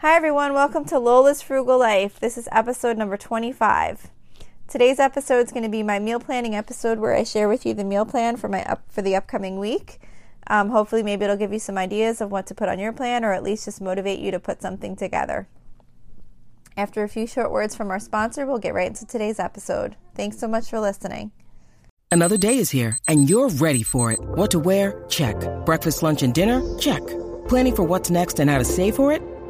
Hi, everyone. Welcome to Lola's Frugal Life. This is episode number 25. Today's episode is going to be my meal planning episode where I share with you the meal plan for my up for the upcoming week. Um, hopefully, maybe it'll give you some ideas of what to put on your plan or at least just motivate you to put something together. After a few short words from our sponsor, we'll get right into today's episode. Thanks so much for listening. Another day is here, and you're ready for it. What to wear? Check. Breakfast, lunch, and dinner? Check. Planning for what's next and how to save for it?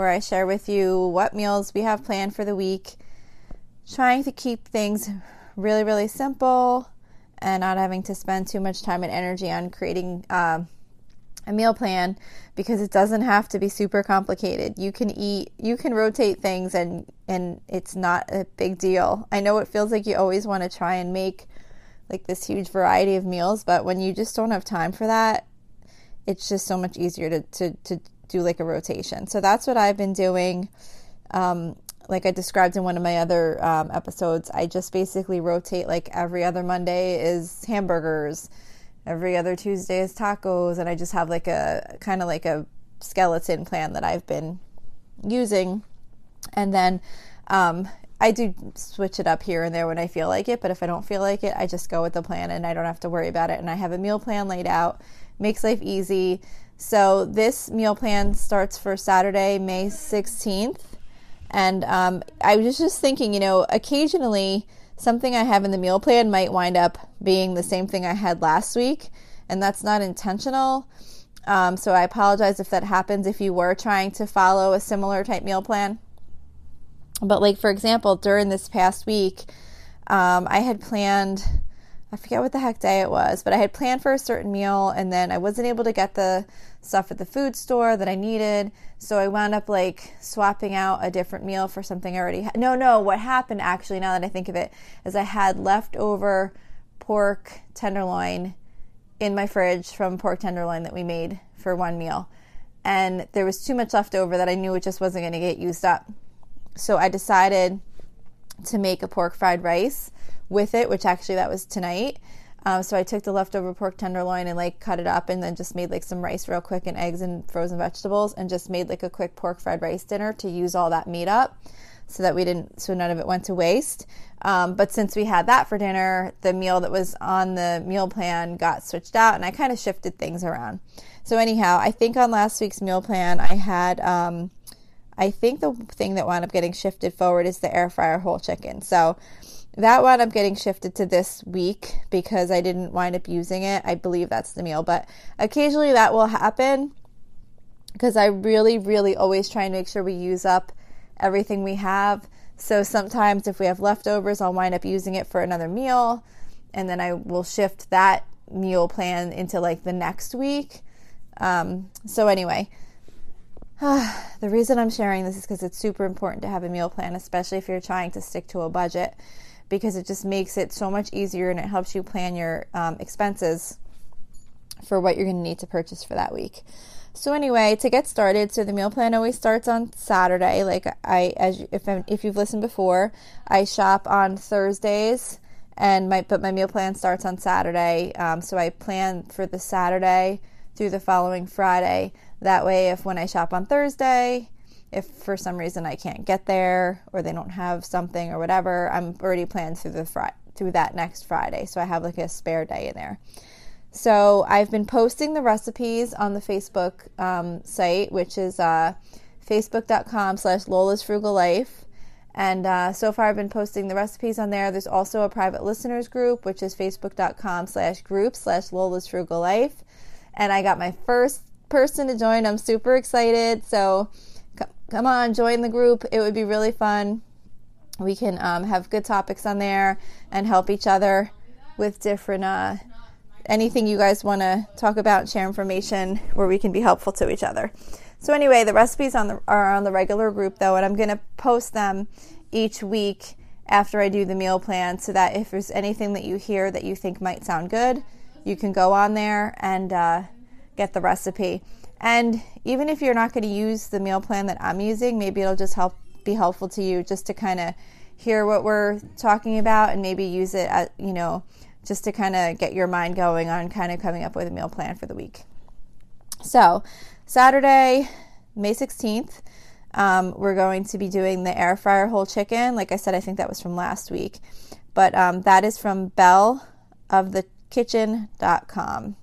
where I share with you what meals we have planned for the week, trying to keep things really, really simple and not having to spend too much time and energy on creating uh, a meal plan because it doesn't have to be super complicated. You can eat, you can rotate things and and it's not a big deal. I know it feels like you always want to try and make like this huge variety of meals, but when you just don't have time for that, it's just so much easier to to to do like a rotation. So that's what I've been doing. Um, like I described in one of my other um, episodes, I just basically rotate like every other Monday is hamburgers every other Tuesday is tacos, and I just have like a kind of like a skeleton plan that I've been using. And then um, I do switch it up here and there when I feel like it, but if I don't feel like it, I just go with the plan and I don't have to worry about it. And I have a meal plan laid out, makes life easy. So this meal plan starts for Saturday, May 16th. And um, I was just thinking, you know, occasionally something I have in the meal plan might wind up being the same thing I had last week, and that's not intentional. Um, so I apologize if that happens if you were trying to follow a similar type meal plan. But, like, for example, during this past week, um, I had planned, I forget what the heck day it was, but I had planned for a certain meal and then I wasn't able to get the stuff at the food store that I needed. So I wound up like swapping out a different meal for something I already had. No, no, what happened actually, now that I think of it, is I had leftover pork tenderloin in my fridge from pork tenderloin that we made for one meal. And there was too much left over that I knew it just wasn't going to get used up. So I decided to make a pork fried rice with it, which actually that was tonight. Um, so I took the leftover pork tenderloin and like cut it up and then just made like some rice real quick and eggs and frozen vegetables and just made like a quick pork fried rice dinner to use all that meat up so that we didn't so none of it went to waste. Um, but since we had that for dinner, the meal that was on the meal plan got switched out and I kind of shifted things around. So anyhow, I think on last week's meal plan I had um, I think the thing that wound up getting shifted forward is the air fryer whole chicken. So that wound up getting shifted to this week because I didn't wind up using it. I believe that's the meal, but occasionally that will happen because I really, really always try and make sure we use up everything we have. So sometimes if we have leftovers, I'll wind up using it for another meal and then I will shift that meal plan into like the next week. Um, so, anyway, the reason I'm sharing this is because it's super important to have a meal plan, especially if you're trying to stick to a budget because it just makes it so much easier and it helps you plan your um, expenses for what you're going to need to purchase for that week. So anyway, to get started, so the meal plan always starts on Saturday. Like I, as if if you've listened before, I shop on Thursdays, and my but my meal plan starts on Saturday. Um, so I plan for the Saturday through the following Friday. That way, if when I shop on Thursday, if for some reason I can't get there or they don't have something or whatever, I'm already planned through the fri- through that next Friday. So I have like a spare day in there. So I've been posting the recipes on the Facebook um, site, which is uh, facebook.com slash Lola's Frugal Life. And uh, so far I've been posting the recipes on there. There's also a private listeners group, which is facebook.com slash group slash Lola's Frugal Life. And I got my first person to join. I'm super excited. So come on, join the group. It would be really fun. We can um, have good topics on there and help each other with different uh, anything you guys want to talk about, share information where we can be helpful to each other. So anyway, the recipes on the are on the regular group though, and I'm gonna post them each week after I do the meal plan, so that if there's anything that you hear that you think might sound good, you can go on there and uh, get the recipe. And even if you're not going to use the meal plan that I'm using, maybe it'll just help be helpful to you just to kind of hear what we're talking about and maybe use it at, you know, just to kind of get your mind going on kind of coming up with a meal plan for the week. So, Saturday, May 16th, um, we're going to be doing the air fryer whole chicken. Like I said, I think that was from last week, but um, that is from Belle of the kitchen.com.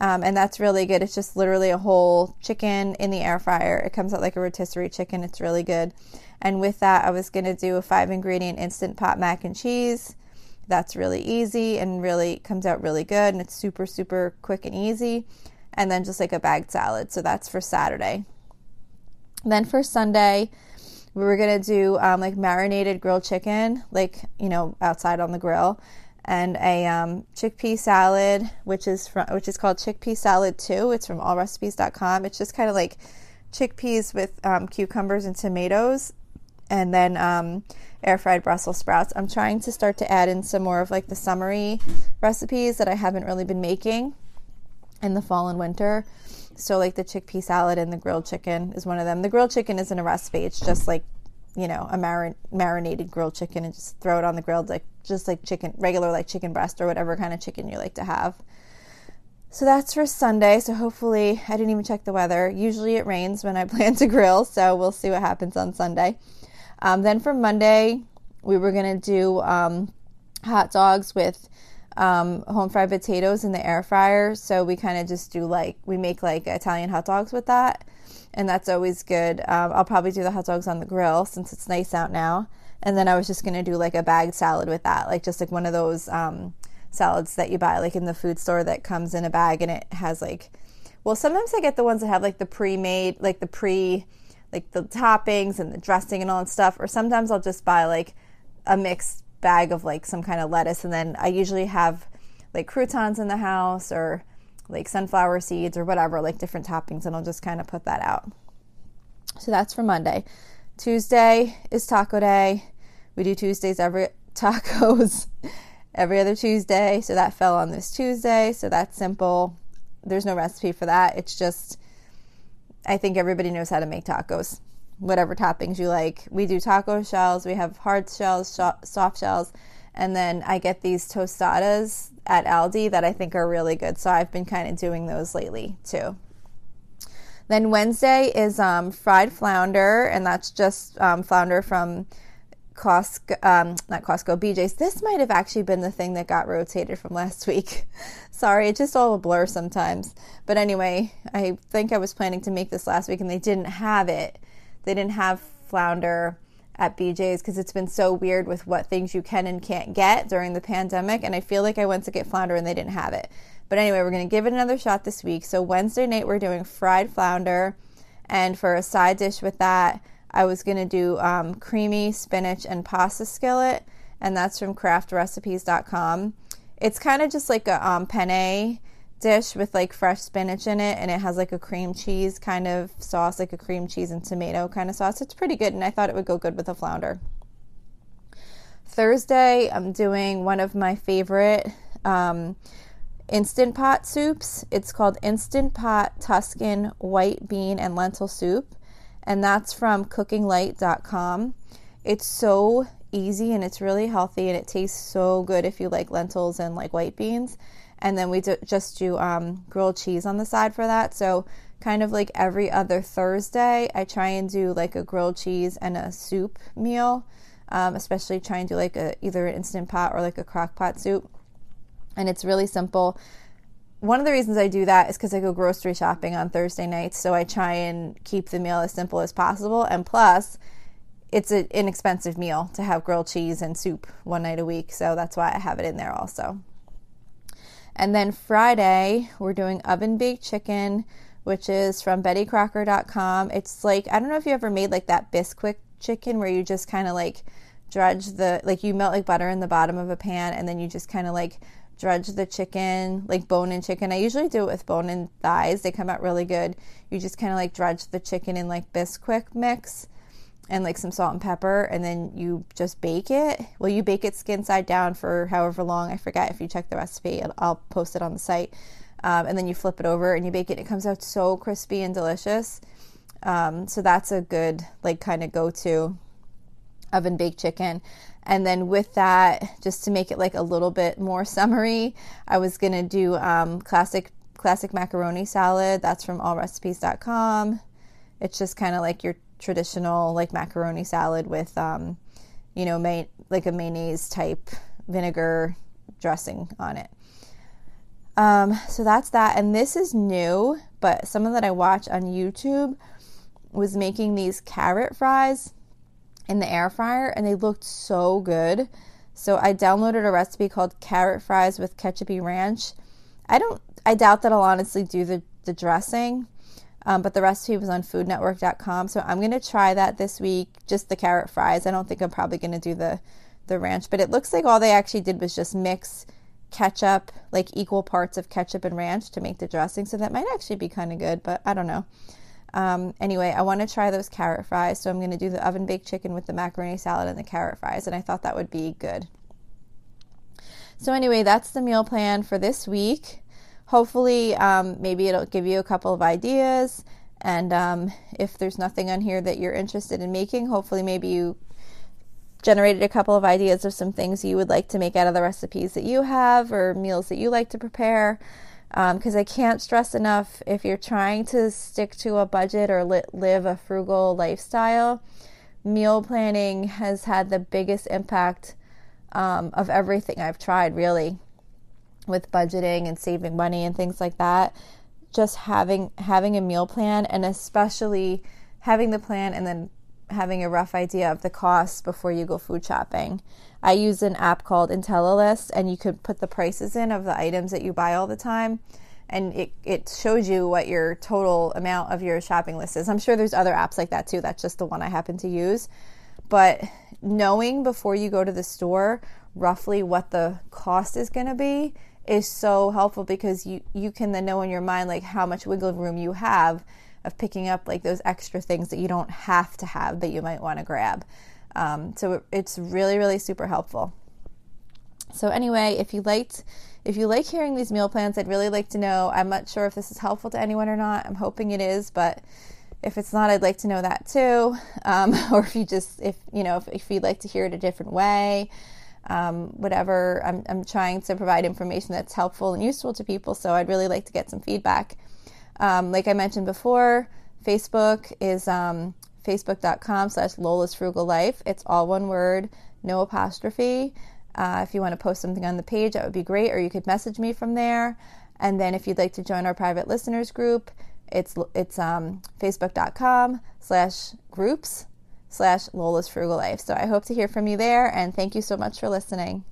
Um, and that's really good. It's just literally a whole chicken in the air fryer. It comes out like a rotisserie chicken. It's really good. And with that, I was going to do a five ingredient instant pot mac and cheese. That's really easy and really comes out really good. And it's super, super quick and easy. And then just like a bagged salad. So that's for Saturday. Then for Sunday, we were going to do um, like marinated grilled chicken, like, you know, outside on the grill and a um, chickpea salad, which is from which is called chickpea salad too. It's from allrecipes.com. It's just kind of like chickpeas with um, cucumbers and tomatoes, and then um, air fried Brussels sprouts. I'm trying to start to add in some more of like the summery recipes that I haven't really been making in the fall and winter. So like the chickpea salad and the grilled chicken is one of them. The grilled chicken isn't a recipe. It's just like you know, a marin- marinated grilled chicken and just throw it on the grill, like just like chicken, regular like chicken breast or whatever kind of chicken you like to have. So that's for Sunday. So hopefully, I didn't even check the weather. Usually it rains when I plan to grill, so we'll see what happens on Sunday. Um, then for Monday, we were gonna do um, hot dogs with um, home fried potatoes in the air fryer. So we kind of just do like we make like Italian hot dogs with that and that's always good. Um, I'll probably do the hot dogs on the grill since it's nice out now. And then I was just gonna do like a bag salad with that, like just like one of those um, salads that you buy like in the food store that comes in a bag and it has like, well, sometimes I get the ones that have like the pre-made, like the pre, like the toppings and the dressing and all that stuff. Or sometimes I'll just buy like a mixed bag of like some kind of lettuce, and then I usually have like croutons in the house or like sunflower seeds or whatever, like different toppings, and I'll just kind of put that out. So that's for Monday. Tuesday is taco day. We do Tuesdays every tacos every other Tuesday. So that fell on this Tuesday. So that's simple. There's no recipe for that. It's just I think everybody knows how to make tacos. Whatever toppings you like. We do taco shells. We have hard shells, soft shells, and then I get these tostadas at Aldi that I think are really good. So I've been kind of doing those lately too. Then Wednesday is um, fried flounder, and that's just um, flounder from Costco, um, not Costco, BJ's. This might have actually been the thing that got rotated from last week. Sorry, it's just all a blur sometimes. But anyway, I think I was planning to make this last week, and they didn't have it. They didn't have flounder at BJ's because it's been so weird with what things you can and can't get during the pandemic. And I feel like I went to get flounder and they didn't have it. But anyway, we're going to give it another shot this week. So Wednesday night, we're doing fried flounder. And for a side dish with that, I was going to do um, creamy spinach and pasta skillet. And that's from kraftrecipes.com. It's kind of just like a um, penne dish with like fresh spinach in it and it has like a cream cheese kind of sauce like a cream cheese and tomato kind of sauce. It's pretty good and i thought it would go good with a flounder. Thursday i'm doing one of my favorite um, instant pot soups. It's called instant pot tuscan white bean and lentil soup and that's from cookinglight.com it's so easy and it's really healthy and it tastes so good if you like lentils and like white beans and then we do, just do um, grilled cheese on the side for that. So kind of like every other Thursday, I try and do like a grilled cheese and a soup meal. Um, especially try and do like a either an instant pot or like a crock pot soup. And it's really simple. One of the reasons I do that is because I go grocery shopping on Thursday nights, so I try and keep the meal as simple as possible. And plus, it's an inexpensive meal to have grilled cheese and soup one night a week, so that's why I have it in there also. And then Friday, we're doing oven baked chicken, which is from BettyCrocker.com. It's like, I don't know if you ever made like that Bisquick chicken where you just kind of like dredge the, like you melt like butter in the bottom of a pan and then you just kind of like dredge the chicken, like bone and chicken. I usually do it with bone and thighs. They come out really good. You just kind of like dredge the chicken in like Bisquick mix and like some salt and pepper and then you just bake it. Well, you bake it skin side down for however long. I forget if you check the recipe. I'll post it on the site. Um, and then you flip it over and you bake it. And it comes out so crispy and delicious. Um, so that's a good like kind of go to oven baked chicken. And then with that, just to make it like a little bit more summery, I was gonna do um, classic classic macaroni salad. That's from allrecipes.com. It's just kind of like your traditional like macaroni salad with um, you know may- like a mayonnaise type vinegar dressing on it. Um, so that's that, and this is new, but someone that I watch on YouTube was making these carrot fries in the air fryer and they looked so good. So I downloaded a recipe called carrot fries with ketchupy ranch. I don't I doubt that I'll honestly do the, the dressing. Um, but the recipe was on foodnetwork.com. So I'm going to try that this week, just the carrot fries. I don't think I'm probably going to do the, the ranch, but it looks like all they actually did was just mix ketchup, like equal parts of ketchup and ranch to make the dressing. So that might actually be kind of good, but I don't know. Um, anyway, I want to try those carrot fries, so I'm going to do the oven baked chicken with the macaroni salad and the carrot fries, and I thought that would be good. So, anyway, that's the meal plan for this week. Hopefully, um, maybe it'll give you a couple of ideas, and um, if there's nothing on here that you're interested in making, hopefully, maybe you generated a couple of ideas of some things you would like to make out of the recipes that you have or meals that you like to prepare. Because um, I can't stress enough if you're trying to stick to a budget or li- live a frugal lifestyle, meal planning has had the biggest impact um, of everything I've tried, really, with budgeting and saving money and things like that. Just having having a meal plan and especially having the plan and then having a rough idea of the costs before you go food shopping. I use an app called IntelliList, and you could put the prices in of the items that you buy all the time, and it, it shows you what your total amount of your shopping list is. I'm sure there's other apps like that too. That's just the one I happen to use. But knowing before you go to the store roughly what the cost is going to be is so helpful because you, you can then know in your mind like how much wiggle room you have of picking up like those extra things that you don't have to have that you might want to grab. Um, so it's really, really super helpful. So anyway, if you liked, if you like hearing these meal plans, I'd really like to know. I'm not sure if this is helpful to anyone or not. I'm hoping it is, but if it's not, I'd like to know that too. Um, or if you just, if you know, if, if you'd like to hear it a different way, um, whatever. I'm, I'm trying to provide information that's helpful and useful to people. So I'd really like to get some feedback. Um, like I mentioned before, Facebook is um, facebook.com slash Lola's Frugal Life. It's all one word, no apostrophe. Uh, if you want to post something on the page, that would be great, or you could message me from there. And then if you'd like to join our private listeners group, it's it's um, facebook.com slash groups slash Lola's Frugal Life. So I hope to hear from you there, and thank you so much for listening.